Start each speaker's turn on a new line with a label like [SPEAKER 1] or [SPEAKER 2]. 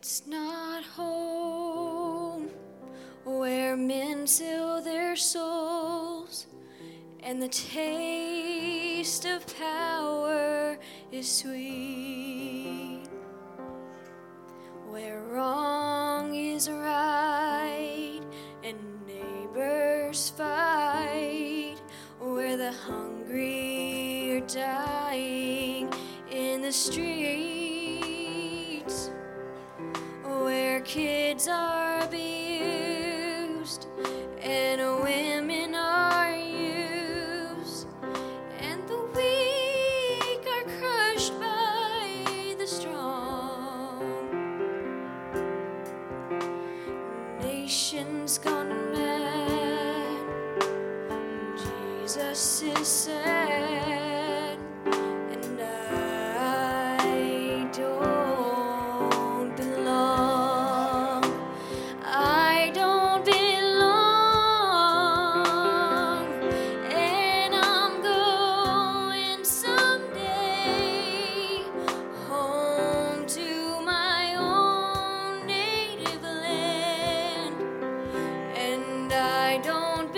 [SPEAKER 1] It's not home where men sell their souls, and the taste of power is sweet. Where wrong is right and neighbors fight, where the hungry are dying in the street. kids are abused and women are used. And the weak are crushed by the strong. Nations gone mad. Jesus is sad. don't